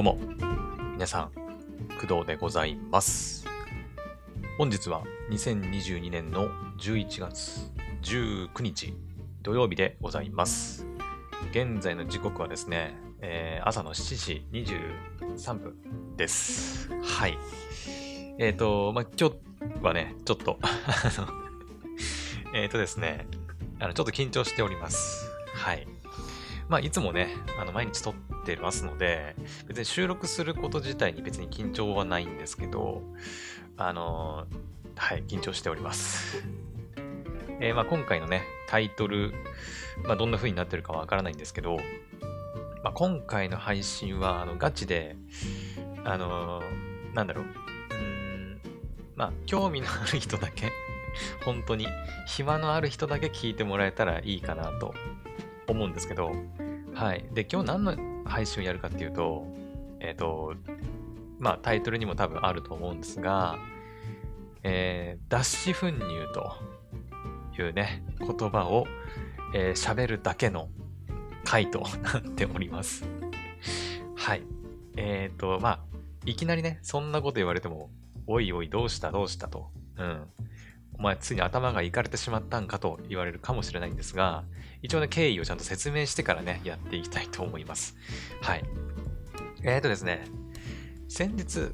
どうも、皆さん、工藤でございます。本日は2022年の11月19日土曜日でございます。現在の時刻はですね、えー朝の7時23分です。はい。えっ、と、まあ、今日はね、ちょっと、えっとですね、あの、ちょっと緊張しております。はい。まあ、いつもね、あの、毎日撮ってますので、別に収録すること自体に別に緊張はないんですけど、あのはい、緊張しております。えまあ、今回のね、タイトル、まあ、どんな風になってるかわからないんですけど、まあ、今回の配信は、あの、ガチで、あのーなんだろう、うーん、まあ、興味のある人だけ、本当に、暇のある人だけ聞いてもらえたらいいかなと思うんですけど、はい。で、今日何の配信をやるかっていうと、えっ、と、まあ、タイトルにも多分あると思うんですが、えー脱脂粉乳というね、言葉をえー喋、るだけの回となっております。はい。えっ、と、まあ、いきなりね、そんなこと言われても、おいおい、どうしたどうしたと。うん。お前、ついに頭がいかれてしまったんかと言われるかもしれないんですが、一応ね、経緯をちゃんと説明してからね、やっていきたいと思います。はい。えっ、とですね、先日、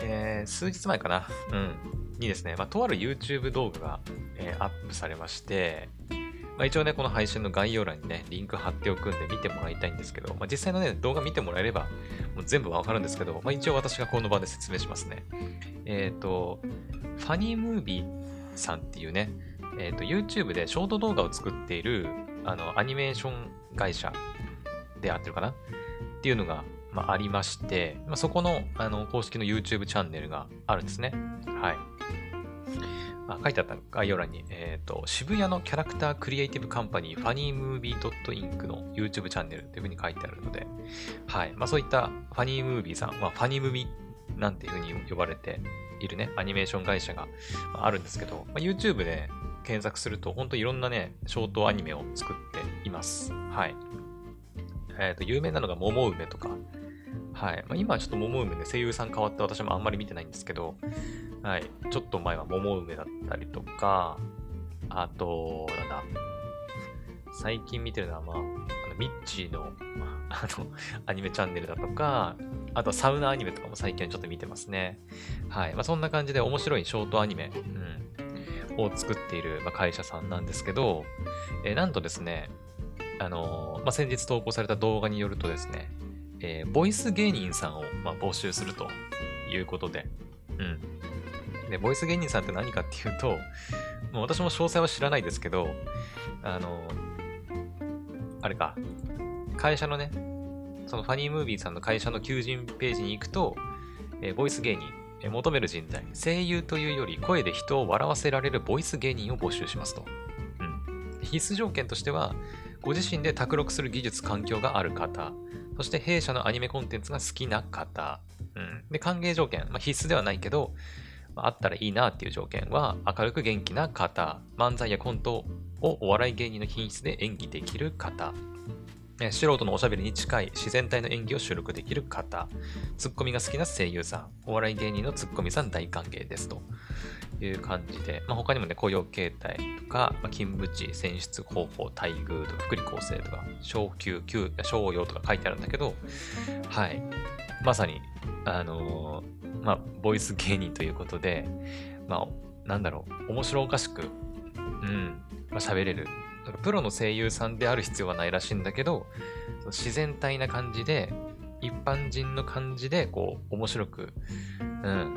えー数日前かな、うん、にですね、まあ、とある YouTube 動画が、えーアップされまして、まあ、一応ね、この配信の概要欄にね、リンク貼っておくんで見てもらいたいんですけど、まあ、実際のね、動画見てもらえれば、もう全部わかるんですけど、まあ、一応私がこの場で説明しますね。えっ、と、ファニームービーさんっていうね、えっ、と、YouTube でショート動画を作っている、あの、アニメーション会社であってるかな？っていうのが、まあ、ありまして、まあ、そこのあの公式の YouTube チャンネルがあるんですね。はい。あ書いてあった概要欄に、えっ、と、渋谷のキャラクタークリエイティブカンパニー、ファニームービー .inc の YouTube チャンネルというふうに書いてあるので、はい。まあ、そういったファニームービーさん、まあ、ファニームービーなんていうふうに呼ばれているね、アニメーション会社があるんですけど、まあ、YouTube で検索すると、本当いろんなね、ショートアニメを作っています。はい。えっ、と、有名なのが桃梅とか、はい。まあ、今はちょっと桃梅で声優さん変わって私もあんまり見てないんですけど、はい。ちょっと前は桃梅だったりとか、あと、なんだ、最近見てるのは、ま、あのミッチーの、あの、アニメチャンネルだとか、あとサウナアニメとかも最近ちょっと見てますね。はい。まあ、そんな感じで面白いショートアニメ、うん、を作っている、ま、会社さんなんですけど、えーなんとですね、あのーまあ、先日投稿された動画によるとですね、えーボイス芸人さんを、ま、募集するということで、うん。で、ボイス芸人さんって何かっていうと、もう私も詳細は知らないですけど、あのあれか、会社のね、そのファニームービーさんの会社の求人ページに行くと、えーボイス芸人、えー求める人材、声優というより声で人を笑わせられるボイス芸人を募集しますと。うん。必須条件としては、ご自身で卓録する技術、環境がある方、そして弊社のアニメコンテンツが好きな方、うん。で、歓迎条件、まあ、必須ではないけど、まああったらいいなっていう条件は、明るく元気な方、漫才やコントをお笑い芸人の品質で演技できる方、素人のおしゃべりに近い自然体の演技を収録できる方、ツッコミが好きな声優さん、お笑い芸人のツッコミさん大歓迎ですと。いう感じで、まあ、他にもね、雇用形態とか、まあ、勤務地、選出方法、待遇とか、福利厚生とか、昇給、給、賞与とか書いてあるんだけど、はい。まさに、あのーまあ、ボイス芸人ということで、まあ、なんだろう、面白おかしく、うん、まあ、喋れる。プロの声優さんである必要はないらしいんだけど、自然体な感じで、一般人の感じで、こう、面白く、うん、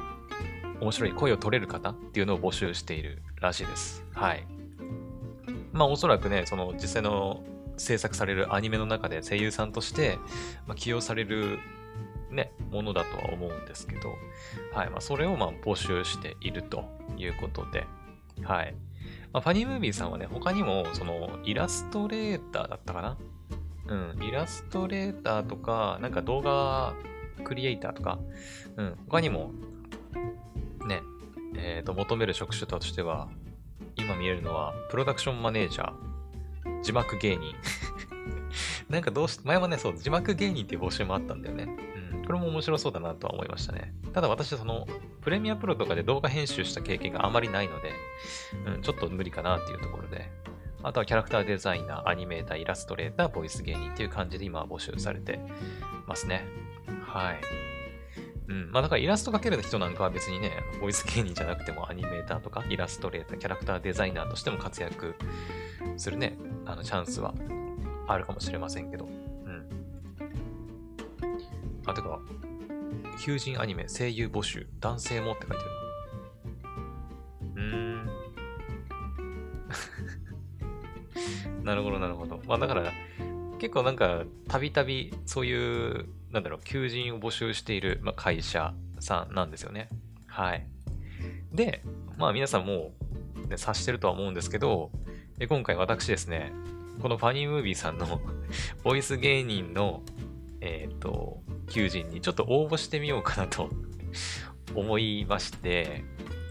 面白い声を取れる方っていうのを募集しているらしいです。はい。まあ、おそらくね、その実際の制作されるアニメの中で声優さんとして、ま、起用されるね、ものだとは思うんですけど、はい。まあ、それをまあ募集しているということで、はい。まあ、ファニームービーさんはね、他にも、その、イラストレーターだったかな？うん、イラストレーターとか、なんか動画クリエイターとか、うん、他にも、ね、えっ、と、求める職種としては、今見えるのは、プロダクションマネージャー、字幕芸人。なんかどうし、前はね、そう、字幕芸人っていう募集もあったんだよね。これも面白そうだなとは思いましたね。ただ私、その、プレミアプロとかで動画編集した経験があまりないので、うん、ちょっと無理かなっていうところで、あとはキャラクターデザイナー、アニメーター、イラストレーター、ボイス芸人っていう感じで今は募集されてますね。はい。うん。まあだからイラスト描ける人なんかは別にね、ボイス芸人じゃなくてもアニメーターとかイラストレーター、キャラクターデザイナーとしても活躍するね、あのチャンスはあるかもしれませんけど。あ、てか、求人アニメ声優募集、男性もって書いてるなうーん。なるほど、なるほど。まあだから、結構なんか、たびたびそういう、なんだろう、求人を募集している、まあ、会社さんなんですよね。はい。で、まあ皆さんもう、ね、察してるとは思うんですけど、で今回私ですね、このファニームービーさんのボイス芸人の、えっ、ー、と、求人にちょっと応募してみようかなと 思いまして、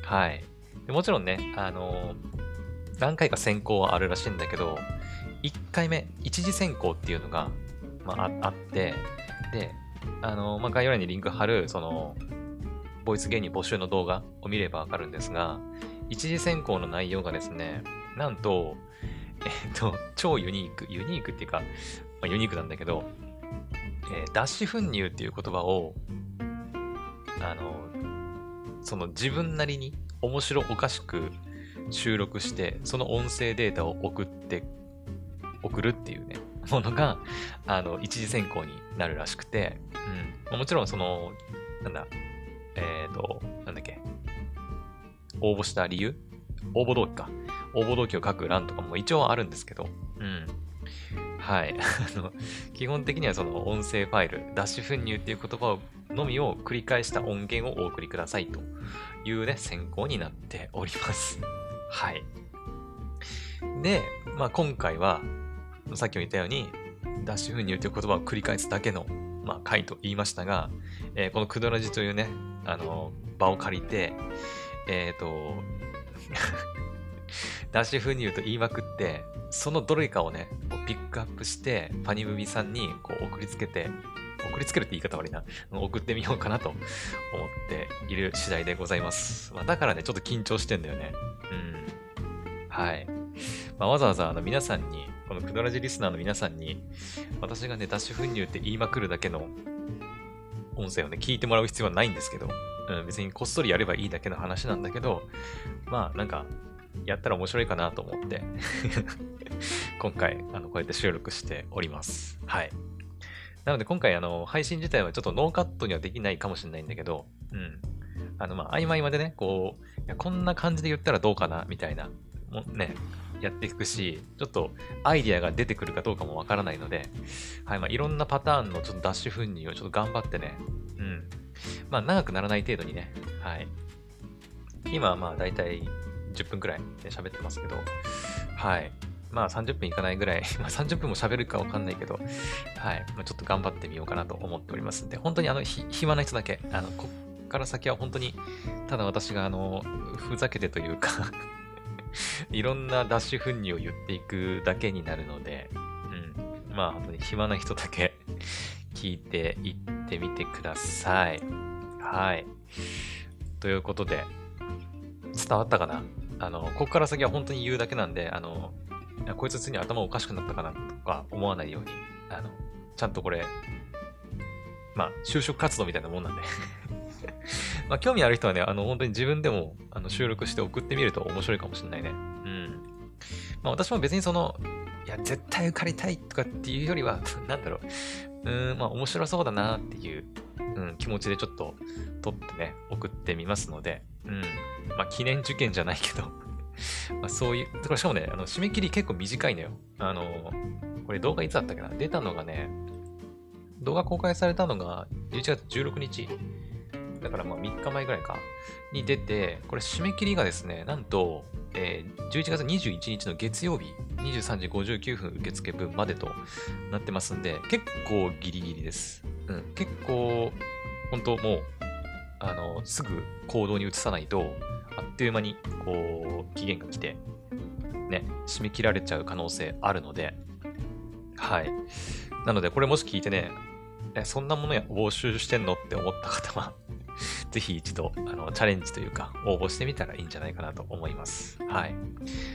はい。もちろんね、あの、何回か選考はあるらしいんだけど、1回目、一次選考っていうのが、まあ、あって、で、あの、まあ、概要欄にリンク貼る、その、ボイス芸人募集の動画を見ればわかるんですが、一次選考の内容がですね、なんと、えっ、と、超ユニーク、ユニークっていうか、まあ、ユニークなんだけど、えー、脱脂粉乳っていう言葉を、あの、その自分なりに面白おかしく収録して、その音声データを送って送るっていうね、ものが、あの、一次選考になるらしくて、うん。もちろん、その、なんだ、えっ、ー、と、なんだっけ、応募した理由？応募動機か。応募動機を書く欄とかも一応あるんですけど、うん。はい。あの、基本的にはその音声ファイル、脱脂粉乳っていう言葉のみを繰り返した音源をお送りくださいというね、選考になっております。はい。で、まあ今回は、さっきも言ったように、脱脂粉乳という言葉を繰り返すだけの、まあ、回と言いましたが、えー、このクドラジというね、あの、場を借りて、えっ、ー、と、脱脂粉乳と言いまくって、そのどれかをね、こうピックアップして、パニムビさんにこう送りつけて、送りつけるって言い方悪いな。送ってみようかなと思っている次第でございます。まあ、だからね、ちょっと緊張してんだよね。うん。はい。まあ、わざわざあの皆さんに、このクドラジリスナーの皆さんに、私がね、脱脂粉乳って言いまくるだけの音声をね、聞いてもらう必要はないんですけど、うん、別にこっそりやればいいだけの話なんだけど、まあなんか、やったら面白いかなと思って 今回、あの、こうやって収録しております。はい。なので今回、あの、配信自体はちょっとノーカットにはできないかもしれないんだけど、うん。あの、まあ、合間合間でね、こう、やこんな感じで言ったらどうかな、みたいな、もね、やっていくし、ちょっとアイディアが出てくるかどうかもわからないので、はい、まあ、いろんなパターンのちょっとダッシュ粉乳をちょっと頑張ってね、うん。まあ、長くならない程度にね、はい。今はまあ、だいたい10分くらいで喋ってますけど、はい。まあ30分いかないぐらい、まあ30分も喋るかわかんないけど、はい。まあ、ちょっと頑張ってみようかなと思っておりますんで、本当にあの、暇な人だけ、あの、こっから先は本当に、ただ私があの、ふざけてというか いろんなダッシュ粉乳を言っていくだけになるので、うん。まあ本当に暇な人だけ 聞いていってみてください。はい。ということで、伝わったかな？あの、ここから先は本当に言うだけなんで、あの、こいつついに頭おかしくなったかなとか思わないように、あの、ちゃんとこれ、まあ、就職活動みたいなもんなんで まあ、興味ある人はね、あの、本当に自分でもあの収録して送ってみると面白いかもしれないね。うん。まあ、私も別にその、いや、絶対受かりたいとかっていうよりは、なんだろう、うん、まあ、面白そうだなっていう、うん、気持ちでちょっと撮ってね、送ってみますので、うん。まあ、記念受験じゃないけどまあ、そういう、これしかもね、あの、締め切り結構短いのよ。あの、これ動画いつだったっけな？出たのがね、動画公開されたのが11月16日だからまあ3日前ぐらいか、に出て、これ締め切りがですね、なんと、えー、11月21日の月曜日、23時59分受付分までとなってますんで、結構ギリギリです。うん、結構、本当もう、あの、すぐ行動に移さないと、あっという間に、こう、期限が来て、ね、締め切られちゃう可能性あるので、はい。なので、これもし聞いてね、え、そんなものや募集してんのって思った方は ぜひ一度、あの、チャレンジというか、応募してみたらいいんじゃないかなと思います。はい。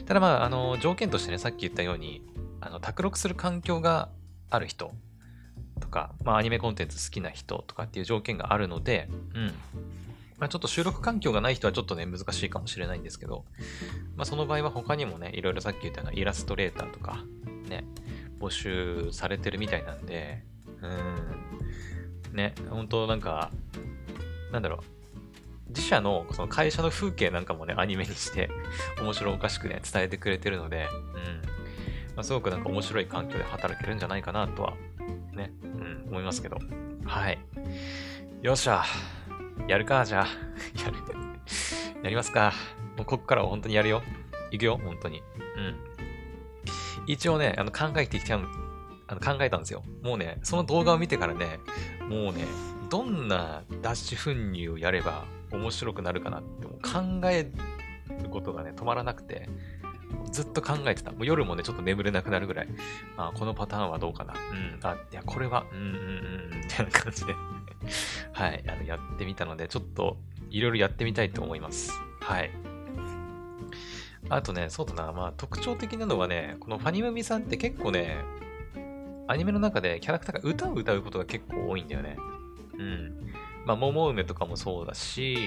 ただまあ、あの、条件としてね、さっき言ったように、あの、卓録する環境がある人とか、まあ、アニメコンテンツ好きな人とかっていう条件があるので、うん。まあ、ちょっと収録環境がない人はちょっとね、難しいかもしれないんですけど、まあ、その場合は他にもね、いろいろさっき言ったようなイラストレーターとか、ね、募集されてるみたいなんで、うん。ね、本当なんか、なんだろう。自社のその会社の風景なんかもね、アニメにして面白おかしくね、伝えてくれてるので、うん。まあ、すごくなんか面白い環境で働けるんじゃないかなとは、ね、うん、思いますけど。はい。よっしゃ。やるか、じゃあ。やる。やりますか。もうこっからは本当にやるよ。いくよ、本当に。うん。一応ね、あの考えてきた、あの考えたんですよ。もうね、その動画を見てからね、もうね、どんなダッシュ噴入をやれば面白くなるかなっても考えることがね、止まらなくて、ずっと考えてた。もう夜もね、ちょっと眠れなくなるぐらい、あこのパターンはどうかな。うん、あ、いや、これは、うん、うん、うん、みたいな感じではい、あの、やってみたので、ちょっと、いろいろやってみたいと思います。はい。あとね、そうだな、まあ、特徴的なのはね、このファニムミさんって結構ね、アニメの中でキャラクターが歌を歌うことが結構多いんだよね。うん。まあ、桃梅とかもそうだし、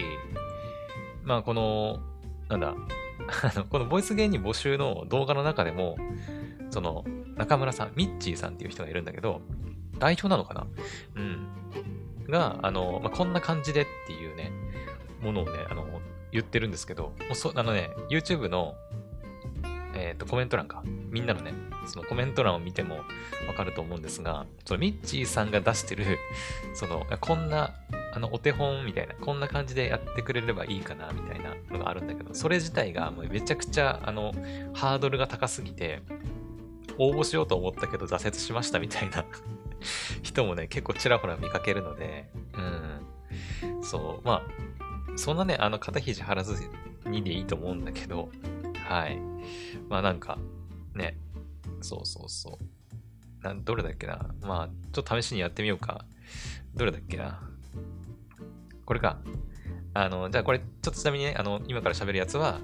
まあ、この、なんだ、このボイス芸人募集の動画の中でも、その、中村さん、ミッチーさんっていう人がいるんだけど、代表なのかなうん。が、あの、まあ、こんな感じでっていうね、ものをね、あの、言ってるんですけど、もうそ、あのね、YouTube の、えっ、ー、と、コメント欄か。みんなのね、そのコメント欄を見てもわかると思うんですが、そのミッチーさんが出してる、その、こんな、あの、お手本みたいな、こんな感じでやってくれればいいかな、みたいなのがあるんだけど、それ自体がもうめちゃくちゃ、あの、ハードルが高すぎて、応募しようと思ったけど挫折しましたみたいな 人もね、結構ちらほら見かけるので、うん。そう、まあ、そんなね、あの、肩肘張らずにでいいと思うんだけど、はい。まあなんか、ね、そうそうそう。などれだっけなまあ、ちょっと試しにやってみようか。どれだっけなこれか。あの、じゃあこれ、ちょっとちなみにね、あの、今から喋るやつは、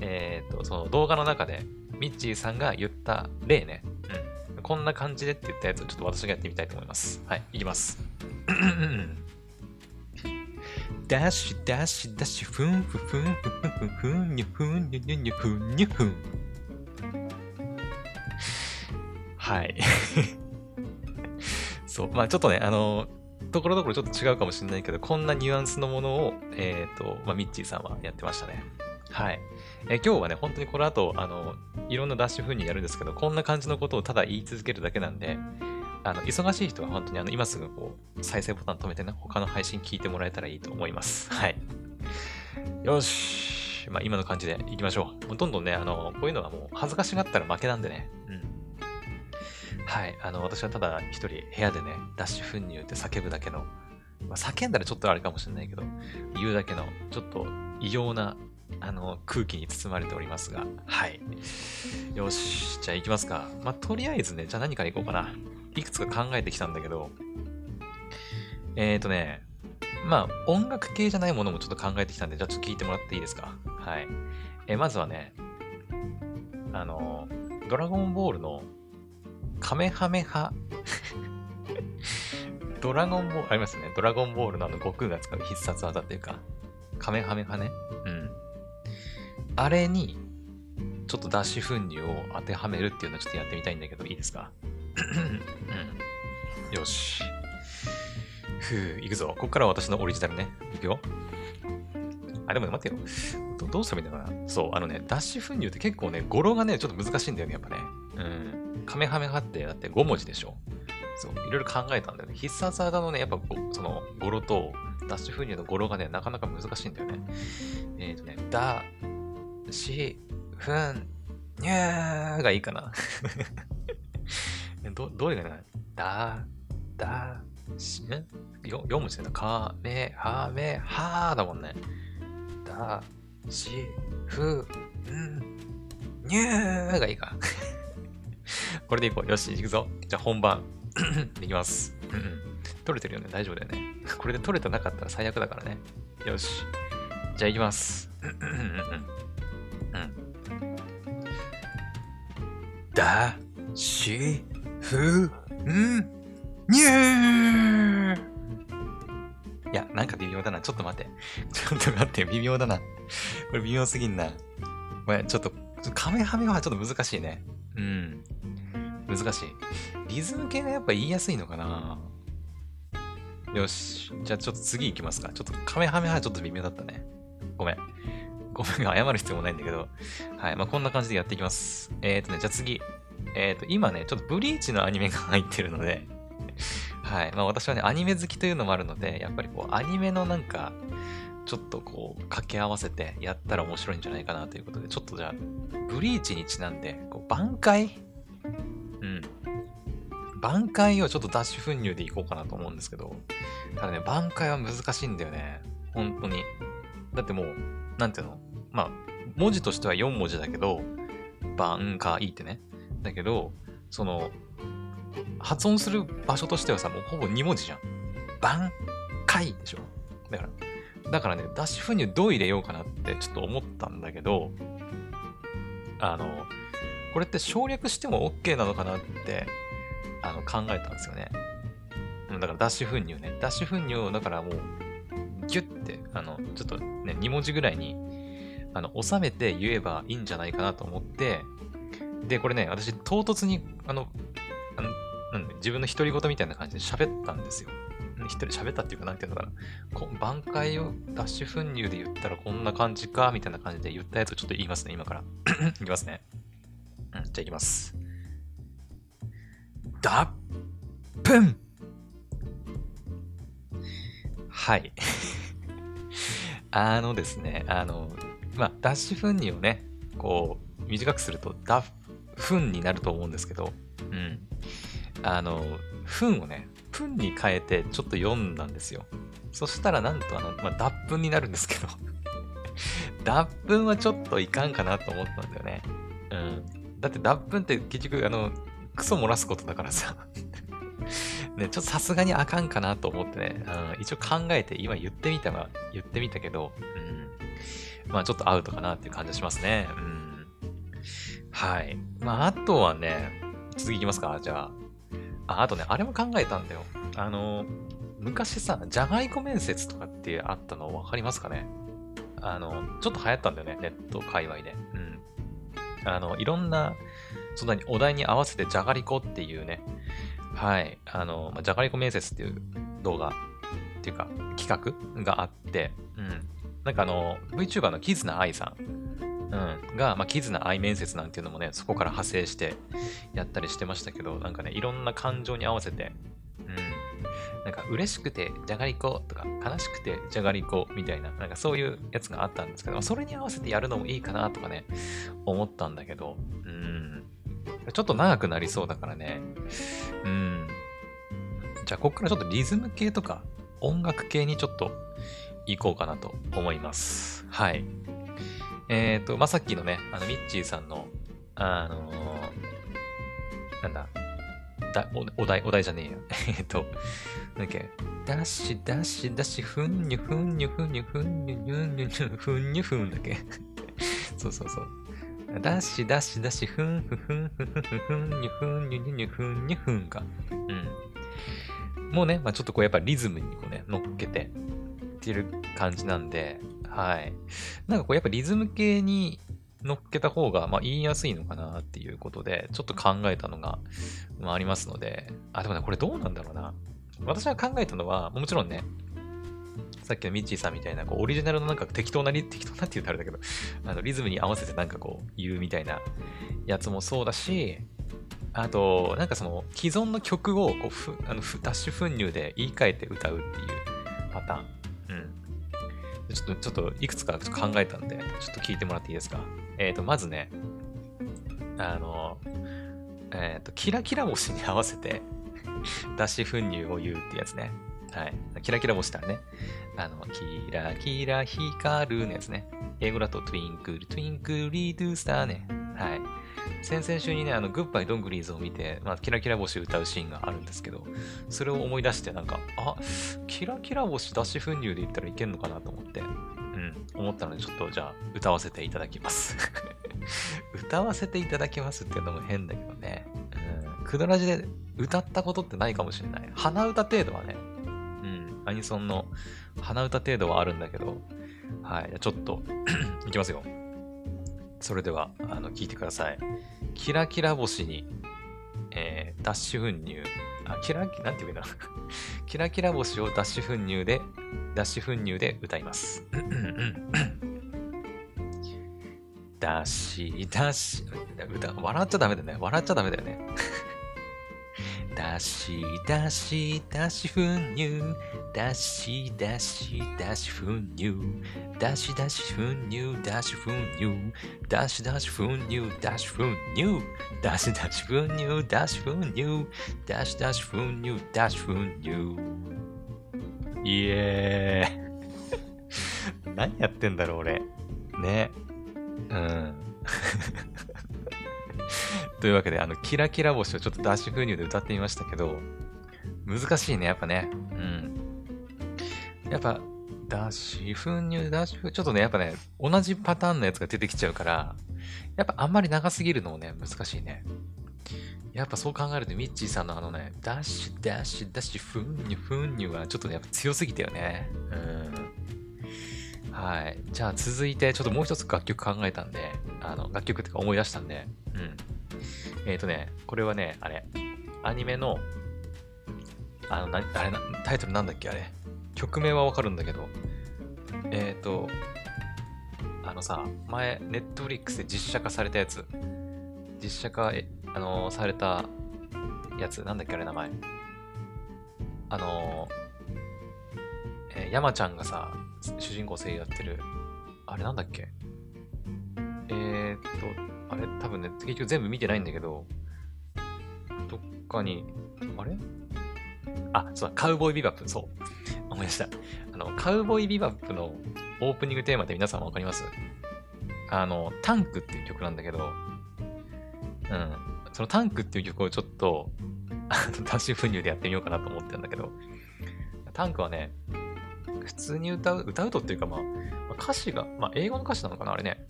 えっ、ー、と、その動画の中で、ミッチーさんが言った例ね。うん。こんな感じでって言ったやつをちょっと私がやってみたいと思います。はい、いきます。ダッシュダッシュダッシュふんふふんふふふふんにゅふんにゅにゅにゅふんにゅふん。はい。そう、まあちょっとね、あの、ところどころちょっと違うかもしれないけど、こんなニュアンスのものを、えっ、ー、と、まあミッチーさんはやってましたね。はい。え今日はね、本当にこの後、あの、いろんなダッシュ風にやるんですけど、こんな感じのことをただ言い続けるだけなんで、あの、忙しい人は本当にあの、今すぐこう、再生ボタン止めてね、他の配信聞いてもらえたらいいと思います。はい。よし。まあ、今の感じでいきましょう。もうどんどんね、あの、こういうのはもう恥ずかしがったら負けなんでね。うん。はい。あの、私はただ一人部屋でね、ダッシュ噴入って叫ぶだけの、まあ、叫んだらちょっとあれかもしれないけど、言うだけの、ちょっと異様なあの、空気に包まれておりますが、はい。よし、じゃあ行きますか。まあ、とりあえずね、じゃあ何から行こうかな。いくつか考えてきたんだけど、えーとね、まあ、音楽系じゃないものもちょっと考えてきたんで、じゃあちょっと聞いてもらっていいですか。はい。え、まずはね、あの、ドラゴンボールのカメハメハ ドラゴンボール、ありますね。ドラゴンボールのあの悟空が使う必殺技っていうか、カメハメハね。うん。あれに、ちょっとダッシュ粉乳を当てはめるっていうのをちょっとやってみたいんだけど、いいですか？うん。よし。ふう、いくぞ。ここからは私のオリジナルね。いくよ。あ、でも待ってよ。どどうすればいいんだろうな。そう、あのね、ダッシュ粉乳って結構ね、語呂がね、ちょっと難しいんだよね、やっぱね。うん。カメハメハって、だって5文字でしょ。そう、いろいろ考えたんだよね。必殺技のね、やっぱその語呂と、ダッシュ粉乳の語呂がね、なかなか難しいんだよね。えっ、ー、とね、ダ、し、ふん、にゃーがいいかな。ど、どれがいいかなだ、だ、し、ん？よ、4文字だな。か、め、は、め、はーだもんね。だ、し、ふ、ん、にゃーがいいか。これでいこう。よし、いくぞ。じゃあ本番。いきます。うん取れてるよね。大丈夫だよね。これで取れてなかったら最悪だからね。よし。じゃあ行きます。うん。だ、し、ふ、ん、にゅーいや、なんか微妙だな。ちょっと待って。ちょっと待って、微妙だな。これ微妙すぎんな。ごめん、ちょっと、カメハメはちょっと難しいね。うん。難しい。リズム系がやっぱ言いやすいのかなよし。じゃあちょっと次行きますか。ちょっとカメハメはちょっと微妙だったね。ごめん。ごめん、謝る必要もないんだけど。はい。まあ、こんな感じでやっていきます。えっ、ー、とね、じゃあ次。えっ、ー、と、今ね、ちょっとブリーチのアニメが入ってるので、はい。まあ、私はね、アニメ好きというのもあるので、やっぱりこう、アニメのなんか、ちょっとこう、掛け合わせてやったら面白いんじゃないかなということで、ちょっとじゃあ、ブリーチにちなんで、こう挽回？うん。挽回をちょっとダッシュ粉乳でいこうかなと思うんですけど、ただね、挽回は難しいんだよね。本当に。だってもう、なんていうの？まあ、文字としては4文字だけど、挽回ってね。だけど、その、発音する場所としてはさ、もうほぼ2文字じゃん。挽回でしょ。だから、だからね、ダッシュ粉乳どう入れようかなってちょっと思ったんだけど、あの、これって省略しても OK なのかなってあの考えたんですよね。だからダッシュ粉乳ね。ダッシュ粉乳をだからもうギュッて、あの、ちょっとね、2文字ぐらいにあの収めて言えばいいんじゃないかなと思って、で、これね、私唐突に、あの、あのなん自分の独り言みたいな感じで喋ったんですよ。一人喋ったっていうか、なんていうのかな。こ挽回をダッシュ粉乳で言ったらこんな感じか、みたいな感じで言ったやつをちょっと言いますね、今から。いきますね。うん、じゃあいきます。だっぷんはい。あのですね、あの、まあ、ダッシュ粉乳をね、こう、短くすると、ダフンになると思うんですけど、うん。あの、フンをね、プンに変えてちょっと読んだんですよ。そしたらなんとあの、まあ、脱粉になるんですけど 脱粉はちょっといかんかなと思ったんだよね。うん。だって脱粉って結局、あの、クソ漏らすことだからさね、ちょっとさすがにあかんかなと思ってね、うん、一応考えて今言ってみたは言ってみたけど、うん、まあちょっとアウトかなっていう感じがしますね。うん、はい。まああとはね、次いきますかじゃあ。あ、あとね、あれも考えたんだよ。あの、昔さ、じゃがいこ面接とかってあったの分かりますかね？あの、ちょっと流行ったんだよね、ネット界隈で。うん。あの、いろんな、そんなにお題に合わせてじゃがりこっていうね、はい、あの、じゃがりこ面接っていう動画っていうか企画があって、うん。なんかあの、VTuber のキズナアイさん、うん、が、まあ、キズナアイ面接なんていうのもね、そこから派生してやったりしてましたけど、なんかね、いろんな感情に合わせて、うん、なんか嬉しくてじゃがりことか悲しくてじゃがりこみたいな、なんかそういうやつがあったんですけど、それに合わせてやるのもいいかなとかね、思ったんだけど、うん。ちょっと長くなりそうだからね。うん。じゃあ、ここからちょっとリズム系とか音楽系にちょっと行こうかなと思います。はい。えっ、ー、と、まあ、さっきのね、あの、ミッチーさんの、あのー、なんだ、だおお題、お題じゃねえや。えっと、なんだっけ、ダッシュ、ダッシュ、ダッシュ、ふんにゅ、ふんにゅ、ふんにゅ、ふんにゅ、にゅ、にゅ、ふんにゅ、ふんだっけ。そうそうそう。ダッシュ、ダッシュ、ダッシュ、ふん、ふ、ふん、ふん、ふん、ふんにゅ、ふんにゅ、にゅ、ふんにゅ、ふんか。うん。もうね、まあちょっとこうやっぱリズムにこうね、乗っけてっていう感じなんで、はい。なんかこうやっぱリズム系に乗っけた方が、まあ、言いやすいのかなっていうことで、ちょっと考えたのが、まあ、ありますので、あ、でもね、これどうなんだろうな。私が考えたのは、もちろんね、さっきのミッチーさんみたいな、こう、オリジナルのなんか適当なリ、適当なって言うとあれだけど、あの、リズムに合わせてなんかこう、言うみたいなやつもそうだし、あと、なんかその、既存の曲をこうふあのダッシュ粉乳で言い換えて歌うっていうパターン。うん。ちょっと、ちょっと、いくつかちょっと考えたんで、ちょっと聞いてもらっていいですか？えっ、ー、と、まずね、あの、えっ、ー、と、キラキラ星に合わせて脱脂粉乳を言うってやつね。はい。キラキラ星だね。あの、キラキラ光るのやつね。英語だと Twinkle, Twinkle Little Star ね。はい。先々週にね、あの、グッバイドングリーズを見て、まあ、キラキラ星歌うシーンがあるんですけど、それを思い出して、なんか、あ、キラキラ星脱脂粉乳で言ったらいけんのかなと思って、うん、思ったので、ちょっとじゃあ、歌わせていただきます。歌わせていただきますっていうのも変だけどね。うん、クドラジで歌ったことってないかもしれない。鼻歌程度はね、アニソンの鼻歌程度はあるんだけど、はい、ちょっと いきますよ。それでは、あの、聞いてください。キラキラ星に、えー、脱脂粉乳、あ、キラ、なんて言うんだ キラキラ星を脱脂粉乳で、脱脂粉乳で歌います。だし、だし、歌、笑っちゃダメだよね。笑っちゃダメだよね。だし、だし、だし粉乳。だし、だし、だし粉乳。だし、だし粉乳。だし粉乳。だし、だし粉乳。だし粉乳。だし、だし粉乳。だし粉乳。だし、だし粉乳。だし粉乳。イエーイ。何やってんだろう、俺。ね。うん。というわけで、あの、キラキラ星をちょっとダッシュ風乳で歌ってみましたけど、難しいね、やっぱね。うん。やっぱ、ダッシュ粉乳、ダッシュちょっとね、やっぱね、同じパターンのやつが出てきちゃうから、やっぱあんまり長すぎるのもね、難しいね。やっぱそう考えると、ミッチーさんのあのね、ダッシュ、ダッシュ、ダッシュ、ふんにゅ、ふんにゅはちょっとね、やっぱ強すぎたよね。うん。はい。じゃあ続いて、ちょっともう一つ楽曲考えたんで、あの、楽曲ってか思い出したんで、うん。えっ、ー、とね、これはね、あれ、アニメの、あの、な、あれな、タイトルなんだっけあれ。曲名はわかるんだけど、えっ、ー、と、あのさ、前、ネットフリックスで実写化されたやつ、実写化、え、あのー、されたやつ、なんだっけあれ名前。あのー、えー、山ちゃんがさ、主人公声優やってる、あれなんだっけ？えー、っと、あれ？多分ね、結局全部見てないんだけど、どっかに、あれ？あ、そうだ、カウボーイビバップ、そう。思い出した。あの、カウボーイビバップのオープニングテーマって皆さんわかります？あの、タンクっていう曲なんだけど、うん。そのタンクっていう曲をちょっと、あの、ダッシュ粉乳でやってみようかなと思ってるんだけど、タンクはね、普通に歌う、歌うとっていうかまあ、歌詞が、まあ英語の歌詞なのかなあれね。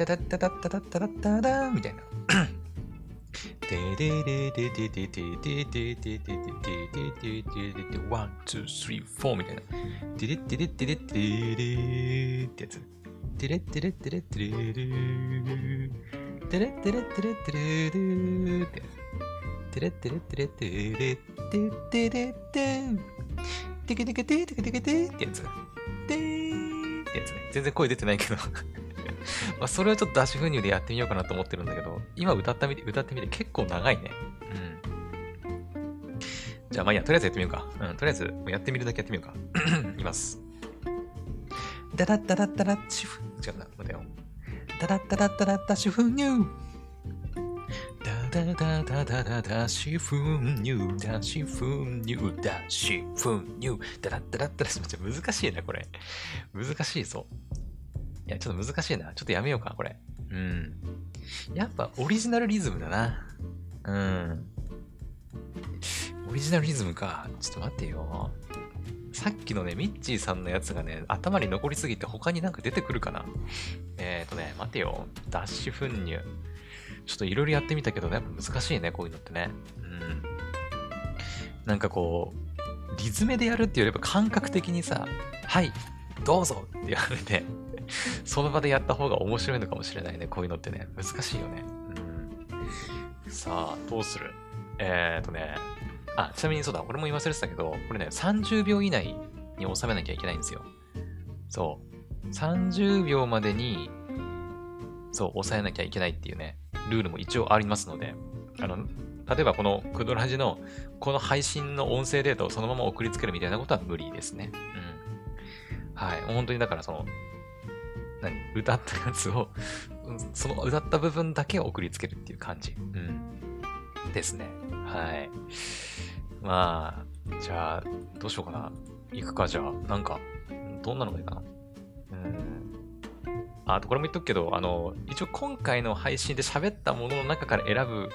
タタタタタタタタタタみたいな。デデデデデデデデデデデデデデデデデ one, two, three, four みたいな。デデデデデデデデってやつ。デレデレデレデレデレデレデレデレデレデレってやつ。デレデレデレデレデデデデテケテケテテケテケテってやつ。でーってやつね。全然声出てないけど まあ、それはちょっとダッシュ粉乳でやってみようかなと思ってるんだけど、今歌ったみて、歌ってみて結構長いね。うん。じゃあまあいいや、とりあえずやってみようか。うん、とりあえずやってみるだけやってみようか。いきます。ダダッダダッダダッシュフ、違うな、待てよ。ダダッダダッダダッダッシュ粉乳。ダダダダダダダシフンニューダシフンニューダシフンニューダダッダダッダダ難しいな、これ。難しいぞ。いや、ちょっと難しいな。ちょっとやめようか、これ。うん。やっぱオリジナルリズムだな。うん。オリジナルリズムか。ちょっと待ってよ。さっきのね、ミッチーさんのやつがね、頭に残りすぎて他になんか出てくるかな。えっ、ー、とね、待てよ。ダッシュ粉乳。ちょっといろいろやってみたけど、ね、やっぱ難しいね、こういうのってね。うん。なんかこう、リズムでやるっていうよりは感覚的にさ、はい、どうぞって言われて、その場でやった方が面白いのかもしれないね。こういうのってね。難しいよね。うん。さあ、どうする？えーとね。あ、ちなみにそうだ。俺も言い忘れてたけど、これね、30秒以内に収めなきゃいけないんですよ。そう。30秒までに、そう、抑えなきゃいけないっていうね、ルールも一応ありますので、あの、例えばこのクドラジのこの配信の音声データをそのまま送りつけるみたいなことは無理ですね。う。はい。本当にだからその、何？歌ったやつを、その歌った部分だけを送りつけるっていう感じ。うん。ですね。はい。まあ、じゃあ、どうしようかな。行くか、じゃあ。なんか、どんなのがいいかな。うん。あとこれも言っとくけど、あの、一応今回の配信で喋ったものの中から選ぶ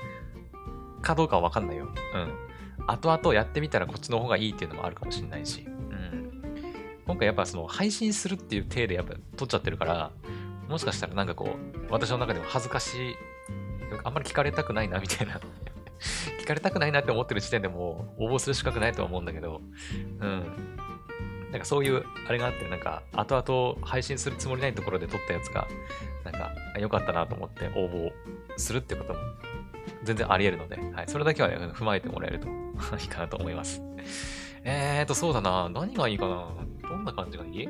かどうかはわかんないよ。うん。後々やってみたらこっちの方がいいっていうのもあるかもしれないし。今回やっぱその配信するっていう体でやっぱ撮っちゃってるから、もしかしたらなんかこう、私の中でも恥ずかしい、あんまり聞かれたくないなみたいな 聞かれたくないなって思ってる時点でも応募する資格ないとは思うんだけど、うん。なんかそういう、あれがあって、なんか、後々配信するつもりないところで撮ったやつが、なんか、良かったなと思って応募するってことも、全然あり得るので、はい。それだけは、踏まえてもらえるといいかなと思います。えーと、そうだな。何がいいかな。どんな感じがいい？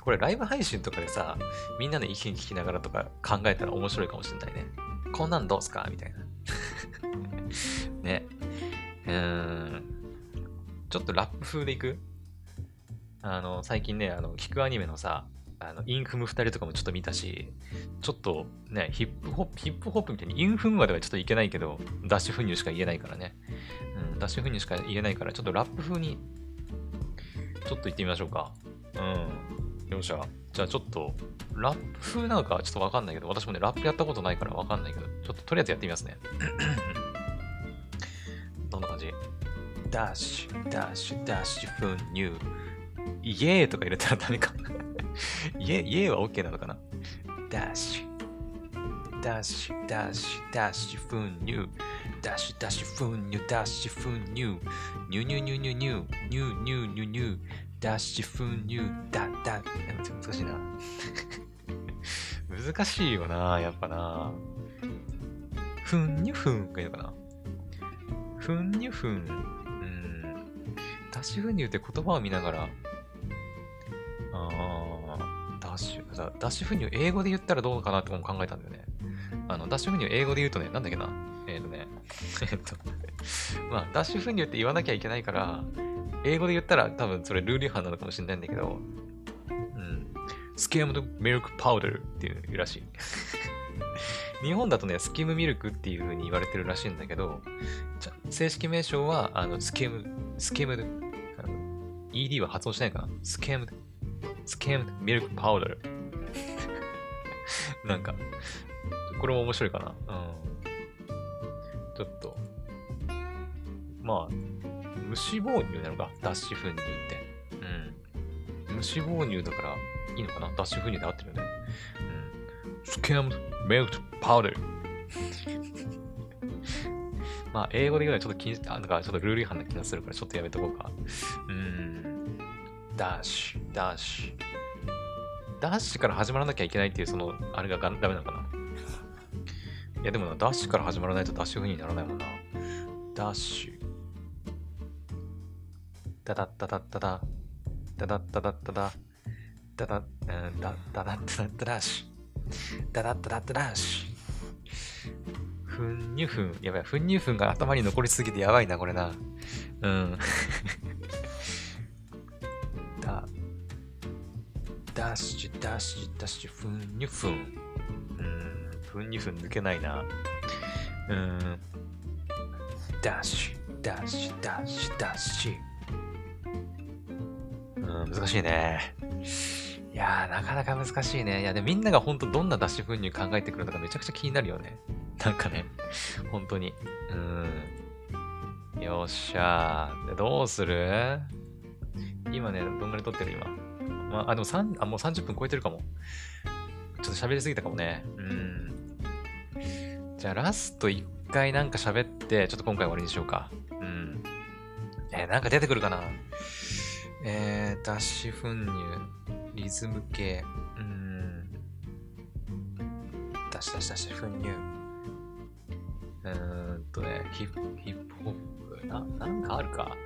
これライブ配信とかでさ、みんなで意見聞きながらとか考えたら面白いかもしれないね。こんなんどうすか？みたいな。ね。うーん。ちょっとラップ風でいく？あの、最近ね、あの、聞くアニメのさ、あの、インフム二人とかもちょっと見たし、ちょっとね、ヒップホップ、ヒップホップみたいにインフムまではちょっといけないけど、ダッシュフニューしか言えないからね。うん、ダッシュフニューしか言えないから、ちょっとラップ風に、ちょっと言ってみましょうか。うん。よっしゃ。じゃあちょっと、ラップ風なのかちょっとわかんないけど、私もね、ラップやったことないからわかんないけど、ちょっととりあえずやってみますね。どんな感じ？ダッシュ、ダッシュ、ダッシュ、フン、ニュー。イエーとか入れたらダメか イエー、イエーは OK なのかな？ダッシュ、ダッシュ、ダッシュ、ダッシュ、フン、ニュー。ダッシュ、ダッシュ、フン、ニュ、ダッシュ、フン、ニュ。ニュニュニュニュニュ、ニュニュニュニュ、ダッシュ、フン、ニュ、ダッダッ。難しいな。難しいよな、やっぱな。ふんにゅふんがいいのかな。ふんにゅふん。うん。ダッシュフンニュって言葉を見ながら、ああ、ダッシュ、ダッシュフンニュ英語で言ったらどうかなって考えたんだよね。あの、ダッシュフンニュ英語で言うとね、なんだっけな。えっ、と、まあ、ダッシュフンニュって言わなきゃいけないから、英語で言ったら多分それルール違反なのかもしれないんだけど、うんスキムドミルクパウダーっていうらしい。日本だとね、スキムミルクっていう風に言われてるらしいんだけど、正式名称は、あの、スキム、スキムド、ED は発音しないかな？スキムド、スキムドミルクパウダー。なんか、これも面白いかな？うん。まあ、無脂肪乳なのか、脱脂粉乳って。うん。無脂肪乳だから、いいのかな？脱脂粉乳で合ってるよね。うん。 skim milk powder。まあ、英語で言うのはちょっと気に、なんかちょっとルール違反な気がするから、ちょっとやめとこうか。うん。ダッシュ、ダッシュ。ダッシュから始まらなきゃいけないっていう、その、あれがダメなのかな？いや、でもな、ダッシュから始まらないとダッシュ風にならないもんな。ダッシュ。ダダッダダッダダ。ダダッダダッダダ。ダダッ、ダダダダダダダッシュ。ダダッダダッダダッシュ。ふんにゅふん。やばい、ふんにゅふんが頭に残りすぎてやばいな、これな。うん。ダ、ダッシュ、ダッシュ、ダッシュ、ふんにゅふん。うん、ふんにゅふん抜けないな。うん。ダッシュ、ダッシュ、ダッシュ、ダッシュ。ん、難しいね。いやー、なかなか難しいね。いや、でみんなが本当どんな脱脂粉乳考えてくるのかめちゃくちゃ気になるよね。なんかね、本当に。うん。よっしゃー。どうする？今ね、どんぐらい撮ってる今。まあ、あ、でも3、あ、もう30分超えてるかも。ちょっと喋りすぎたかもね。うん。じゃあ、ラスト1回なんか喋って、ちょっと今回終わりにしようか。うん。え、なんか出てくるかな？えー、脱脂粉乳。リズム系。うん。出し出し出し、粉乳。うーんとね、ヒップ、ヒップホップ。な、なんかあるか。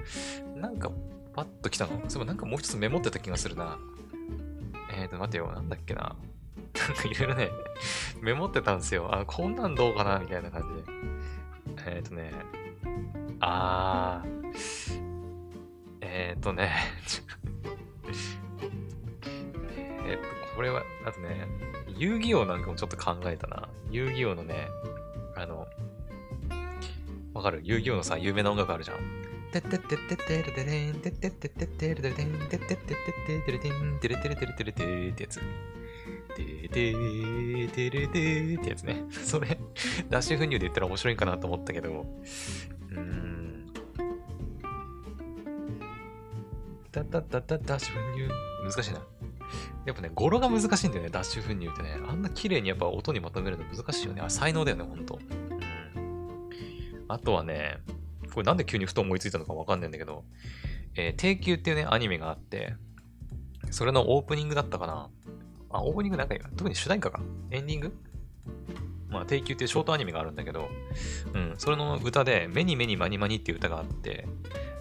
なんか、パッと来たの。そういえばなんかもう一つメモってた気がするな。えーと、待てよ。なんだっけな。なんかいろいろね、メモってたんですよ。あ、こんなんどうかなみたいな感じで。えっ、ー、とね、あー、えっ、とね、えっと、これは、あとね、遊戯王なんかもちょっと考えたな。遊戯王のね、あの、わかる？遊戯王のさ、有名な音楽あるじゃん。てってってってってるてれん、てってってってってるてれん、てってってってってるてん、てれてれてれてれてってやつ。ててーてれてーってやつね。それ、ダッシュフニューで言ったら面白いかなと思ったけど、うーん。ダダダダダッシュフニュー。難しいな。やっぱね、語呂が難しいんだよね、ダッシュフニューってね。あんな綺麗にやっぱ音にまとめるの難しいよね。あ、才能だよね、ほんと。あとはね、これなんで急にふと思いついたのかわかんないんだけど、えー、定休っていうね、アニメがあって、それのオープニングだったかな。あ、オープニングなんか特に主題歌か。エンディング？まあ、定休っていうショートアニメがあるんだけど、うん、それの歌で、メニメニマニマニっていう歌があって、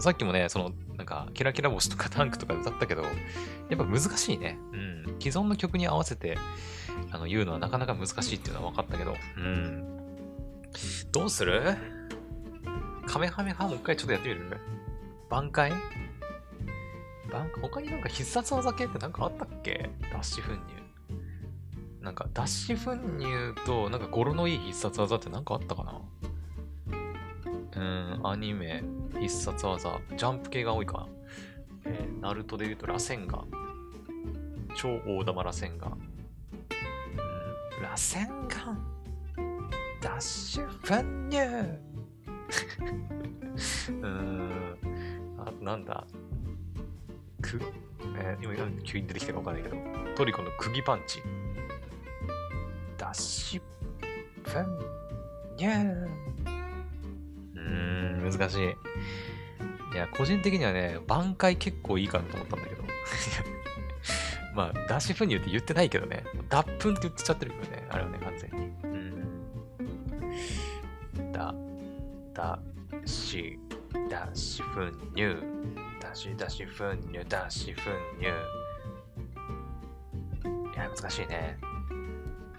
さっきもね、その、なんか、キラキラ星とかタンクとか歌ったけど、やっぱ難しいね。うん。既存の曲に合わせて、あの、言うのはなかなか難しいっていうのは分かったけど、うん。どうする？カメハメハもう一回ちょっとやってみる？挽回？なんか他になんか必殺技系ってなんかあったっけ？ダッシュ粉乳。なんかダッシュ粉乳となんか語呂のいい必殺技ってなんかあったかな？うん、アニメ、必殺技、ジャンプ系が多いかな。えー、ナルトで言うと螺旋が。超大玉螺旋が。うん、螺旋が。ダッシュ粉乳 うーん。あとなんだ？く、えー、今急に出てきたかわかんないけど、トリコの釘パンチ。ダッシュ、ファン、ニャー。うーん、難しい。いや、個人的にはね、挽回結構いいかなと思ったんだけど。まあ、ダッシュフニューって言ってないけどね。脱粉って言っちゃってるけどね。あれはね、完全に。うん。だ、だ、し、ダッシュフニュー。だしだしふんにゅだしふんにゅいや難しいね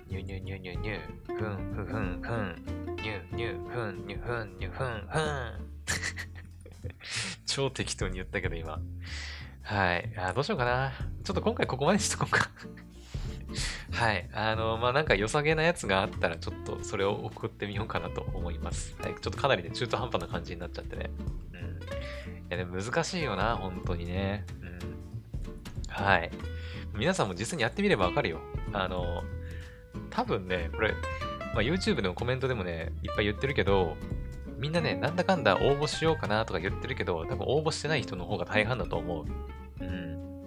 にゅにゅにゅにゅにゅふんふふんふんにゅにゅふんにゅふんふんふん超適当に言ったけど今はいあどうしようかなちょっと今回ここまでにしとこうかはい。あの、まあ、なんか良さげなやつがあったら、ちょっとそれを送ってみようかなと思います。はい。ちょっとかなりね、中途半端な感じになっちゃってね。うん。いや、でも難しいよな、本当にね。うん。はい。皆さんも実際にやってみればわかるよ。あの、多分ね、これ、まあ、YouTube のコメントでもね、いっぱい言ってるけど、みんなね、なんだかんだ応募しようかなとか言ってるけど、多分応募してない人の方が大半だと思う。うん。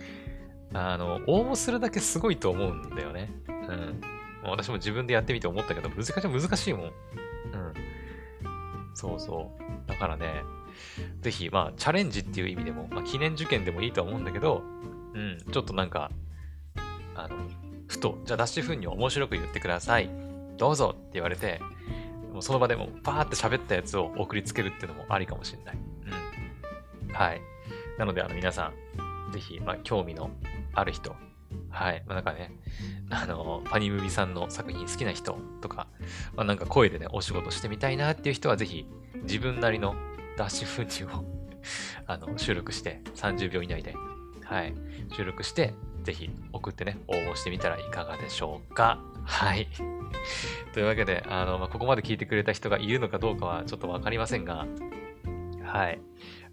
あの、応募するだけすごいと思うんだよね。うん。私も自分でやってみて思ったけど、難しい、難しいもん。うん。そうそう。だからね、ぜひ、まあ、チャレンジっていう意味でも、まあ、記念受験でもいいと思うんだけど、うん、ちょっとなんか、あの、ふと、じゃあ、ダッシュ風に面白く言ってください。どうぞって言われて、もうその場でもパーって喋ったやつを送りつけるっていうのもありかもしれない。うん。はい。なので、あの、皆さん、ぜひ、まあ、興味のある人、はい。まあ、なんかね、あの、パニムビさんの作品好きな人とか、まあ、なんか声でね、お仕事してみたいなっていう人は、ぜひ、自分なりのダッシュフンを あの、収録して、30秒以内で、はい、収録して、ぜひ送ってね、応募してみたらいかがでしょうか。はい。というわけで、あの、まあ、ここまで聞いてくれた人がいるのかどうかはちょっとわかりませんが、はい。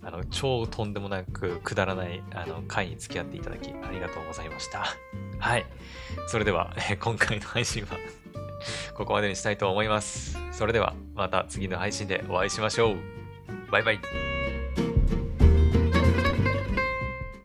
あの、超とんでもなくくだらない、あの、回に付き合っていただき、ありがとうございました。はい。それでは、今回の配信は ここまでにしたいと思います。それでは、また次の配信でお会いしましょう。バイバイ。